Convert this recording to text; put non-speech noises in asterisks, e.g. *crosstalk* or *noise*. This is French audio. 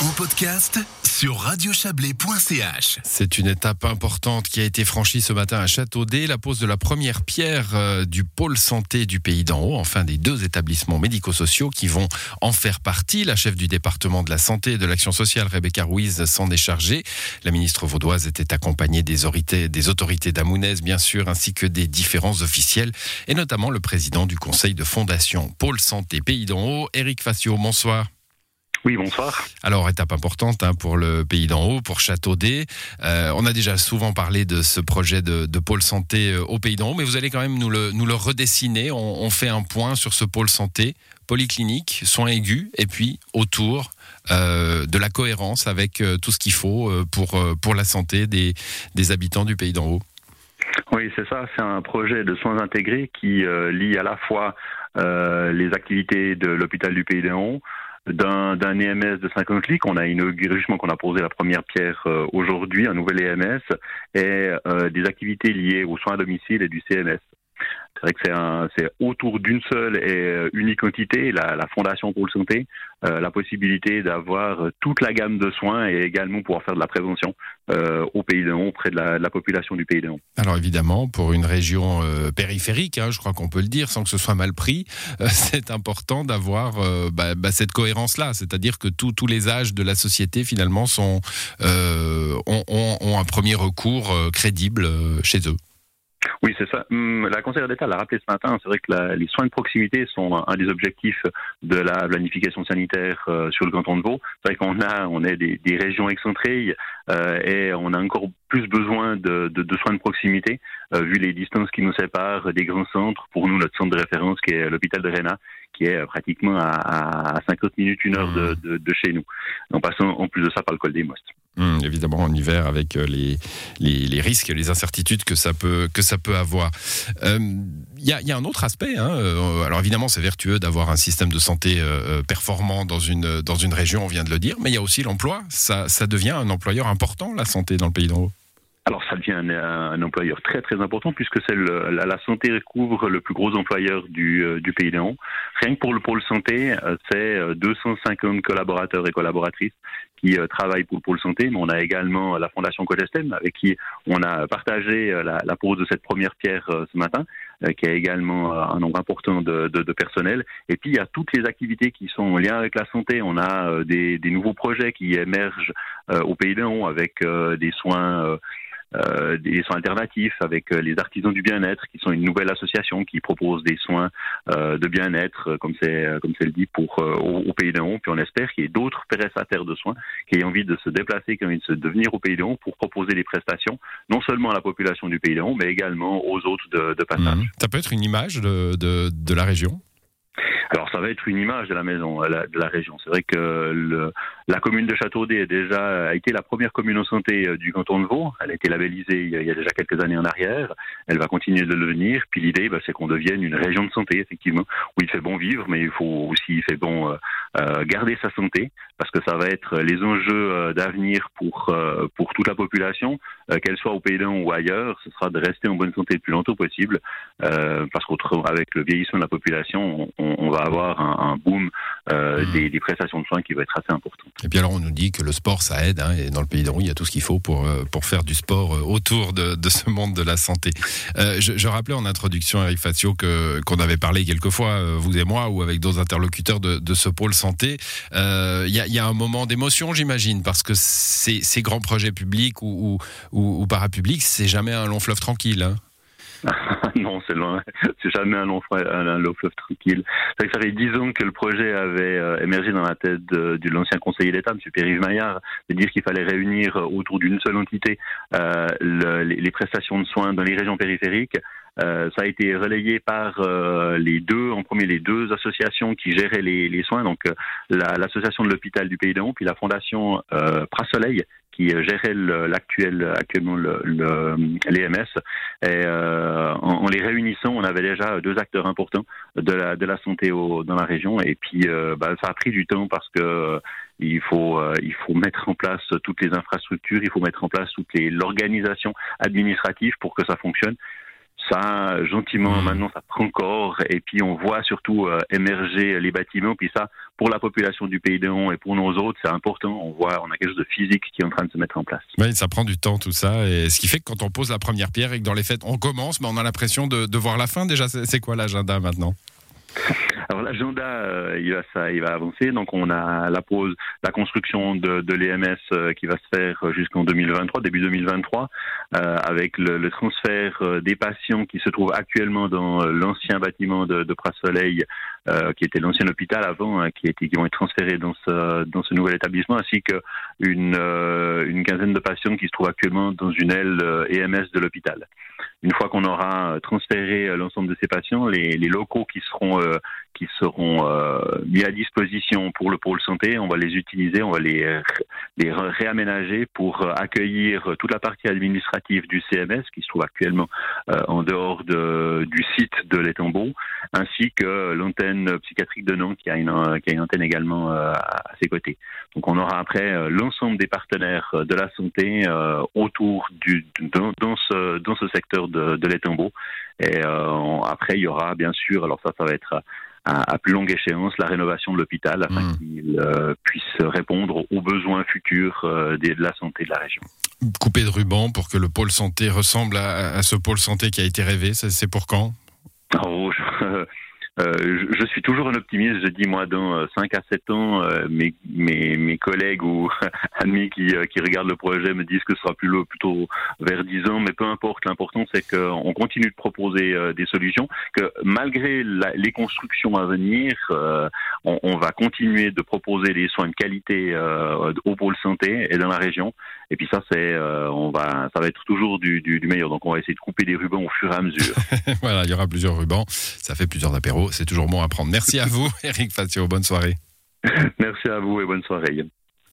en podcast sur radiochablais.ch. C'est une étape importante qui a été franchie ce matin à Châteaudet, la pose de la première pierre euh, du pôle santé du pays d'en haut, enfin des deux établissements médico-sociaux qui vont en faire partie. La chef du département de la santé et de l'action sociale, Rebecca Ruiz, s'en est chargée. La ministre vaudoise était accompagnée des autorités, des bien sûr, ainsi que des différents officiels, et notamment le président du conseil de fondation Pôle Santé Pays d'en haut, Eric Facio. Bonsoir. Oui, bonsoir. Alors, étape importante hein, pour le pays d'en haut, pour Châteaudet. Euh, on a déjà souvent parlé de ce projet de, pôle santé euh, au pays d'en haut, mais vous allez quand même nous le, nous le redessiner. On, fait un point sur ce pôle santé, polyclinique, soins aigus, et puis autour euh, de la cohérence avec tout ce qu'il faut pour, pour la santé des, des habitants du pays d'en haut. Oui, c'est ça. C'est un projet de soins intégrés qui lie à la fois les activités de l'hôpital du Pays d'en haut, d'un EMS de 50 lits qu'on a inauguré, justement qu'on a posé la première pierre euh, aujourd'hui, un nouvel EMS, et euh, des activités liées aux soins à domicile et du CMS. C'est vrai que c'est autour d'une seule et euh, unique entité, la, Fondation pour le santé, euh, la possibilité d'avoir toute la gamme de soins et également pouvoir faire de la prévention euh, au Pays de Hon, auprès de la, population du Pays de Hon. Alors évidemment, pour une région euh, périphérique, hein, je crois qu'on peut le dire sans que ce soit mal pris, euh, *laughs* c'est important d'avoir bah, bah, cette cohérence-là, c'est-à-dire que tous les âges de la société finalement sont, ont, ont, ont, un premier recours crédible chez eux. Oui, c'est ça. Hum, la conseillère d'État l'a rappelé ce matin. C'est vrai que les soins de proximité sont un des objectifs de la planification sanitaire euh, sur le canton de Vaud. C'est vrai qu'on a, on est des, régions excentrées euh, et on a encore plus besoin de, soins de proximité euh, vu les distances qui nous séparent des grands centres. Pour nous, notre centre de référence qui est l'hôpital de Réna, qui est pratiquement à, 50 minutes, une heure de, mmh. de, chez nous. En passant en plus de ça par le col des Mostes. Hum, évidemment, en hiver, avec euh, les, les, risques et les incertitudes que ça peut, que ça peut avoir. Il euh, y, a, y, a, un autre aspect. Hein. Euh, alors évidemment, c'est vertueux d'avoir un système de santé performant dans une, dans une région, on vient de le dire, mais il y a aussi l'emploi. Ça, ça devient un employeur important, la santé, dans le pays d'en haut. Alors ça devient un, employeur très très important puisque c'est la, la, santé recouvre le plus gros employeur du, du pays d'Éon. Rien que pour le pôle santé, c'est 250 collaborateurs et collaboratrices qui euh, travaille pour le pôle santé, mais on a également la Fondation Cogestem avec qui on a partagé euh, la, la pose de cette première pierre euh, ce matin, qui a également un nombre important de, de, de, personnel. Et puis il y a toutes les activités qui sont en lien avec la santé. On a des, des nouveaux projets qui émergent au Pays d'En avec des soins euh, des soins alternatifs avec euh, les artisans du bien-être, qui sont une nouvelle association qui propose des soins euh, de bien-être, comme c'est comme c'est le dit pour au, Pays d'On. Puis on espère qu'il y ait d'autres prestataires de soins qui aient envie de se déplacer, qui aient envie de, se, devenir au Pays d'On pour proposer des prestations, non seulement à la population du Pays d'On, mais également aux autres de, de passage. Mmh. Ça peut être une image de, de, de la région? Alors ça va être une image de la maison, de la région. C'est vrai que le, la commune de Châteaudet a déjà été la première commune en santé euh, du canton de Vaud. Elle a été labellisée il y a déjà quelques années en arrière. Elle va continuer de le devenir. Puis l'idée, bah, c'est qu'on devienne une région de santé, effectivement, où il fait bon vivre, mais il faut aussi il fait bon euh, euh, garder sa santé, parce que ça va être les enjeux d'avenir pour pour toute la population, qu'elle soit au Pays d'Un ou ailleurs. Ce sera de rester en bonne santé le plus longtemps possible, parce qu'avec le vieillissement de la population, on, on va avoir un, boom mmh. des, des prestations de soins qui va être assez important. Et puis alors on nous dit que le sport ça aide, hein, et dans le pays d'Henri il y a tout ce qu'il faut pour, euh, pour faire du sport euh, autour de, de ce monde de la santé. Euh, je, je, rappelais en introduction, Eric Fatio, que, qu'on avait parlé quelquefois, euh, vous et moi, ou avec d'autres interlocuteurs de, de ce pôle santé. Il euh, y, a, y, a, un moment d'émotion, j'imagine, parce que ces, ces grands projets publics ou, ou, ou, ou parapublics, c'est jamais un long fleuve tranquille. Hein. *laughs* non, c'est loin. C'est jamais un long, fleuve tranquille. Ça fait dix ans que le projet avait euh, émergé dans la tête de, de l'ancien conseiller d'État, M. Pierre-Yves Maillard, de dire qu'il fallait réunir autour d'une seule entité euh, le, les, prestations de soins dans les régions périphériques. Euh, ça a été relayé par euh, les deux, en premier les deux associations qui géraient les, soins, donc euh, l'association de l'hôpital du Pays d'On, puis la fondation euh, Pras-Soleil, qui gérait l'actuel actuellement l'EMS. Et euh, en, les réunissant, on avait déjà deux acteurs importants de la, de la santé au, dans la région. Et puis, euh, bah, ça a pris du temps parce que euh, il faut il faut mettre en place toutes les infrastructures, il faut mettre en place toute l'organisation administrative pour que ça fonctionne ça, gentiment, Mmh. maintenant, ça prend corps. Et puis, on voit surtout euh, émerger les bâtiments. Puis ça, pour la population du Pays de Hon et pour nous autres, c'est important. On voit, on a quelque chose de physique qui est en train de se mettre en place. Oui, ça prend du temps tout ça, et ce qui fait que quand on pose la première pierre et que dans les fêtes on commence, mais on a l'impression de, de voir la fin déjà. C'est quoi l'agenda maintenant? *laughs* Alors l'agenda, euh, il va avancer. Donc on a la pose, la construction de, l'EMS euh, qui va se faire jusqu'en 2023, début 2023, euh, avec le, transfert euh, des patients qui se trouvent actuellement dans euh, l'ancien bâtiment de, de euh, qui était l'ancien hôpital avant, hein, qui, était, qui vont être transférés dans ce, nouvel établissement, ainsi que une, euh, quinzaine de patients qui se trouvent actuellement dans une aile euh, EMS de l'hôpital. Une fois qu'on aura euh, transféré euh, l'ensemble de ces patients, les, locaux qui seront euh, qui seront euh, mis à disposition pour le pôle santé, on va les utiliser, on va les, les ré- réaménager pour euh, accueillir toute la partie administrative du CMS qui se trouve actuellement euh, en dehors de, du site de l'Étambeau, ainsi que l'antenne psychiatrique de Nantes qui a une, qui a une antenne également euh, à ses côtés. Donc on aura après euh, l'ensemble des partenaires de la santé euh, autour du dans, dans ce dans ce secteur de, de. Et après il y aura bien sûr, alors ça ça va être à, à plus longue échéance la rénovation de l'hôpital afin Mm. qu'il euh, puisse répondre aux besoins futurs euh, de la santé de la région. Couper de ruban pour que le pôle santé ressemble à, à ce pôle santé qui a été rêvé, c'est pour quand? Oh, je, je- je suis toujours un optimiste. Je dis, moi, dans euh, 5 à 7 ans, euh, mes, mes, mes collègues ou *laughs* amis qui, euh, qui regardent le projet me disent que ce sera plus le- plutôt vers 10 ans. Mais peu importe, l'important, c'est qu'on continue de proposer euh, des solutions, que malgré la- les constructions à venir, euh, on, on va continuer de proposer des soins de qualité euh, au pôle santé et dans la région. Et puis ça, c'est, euh, on va, ça va être toujours du, du, du meilleur. Donc, on va essayer de couper des rubans au fur et à mesure. *laughs* Voilà, il y aura plusieurs rubans, ça fait plusieurs apéros, c'est toujours bon à prendre. Merci à vous, *laughs* Eric Fatio, bonne soirée. Merci à vous et bonne soirée.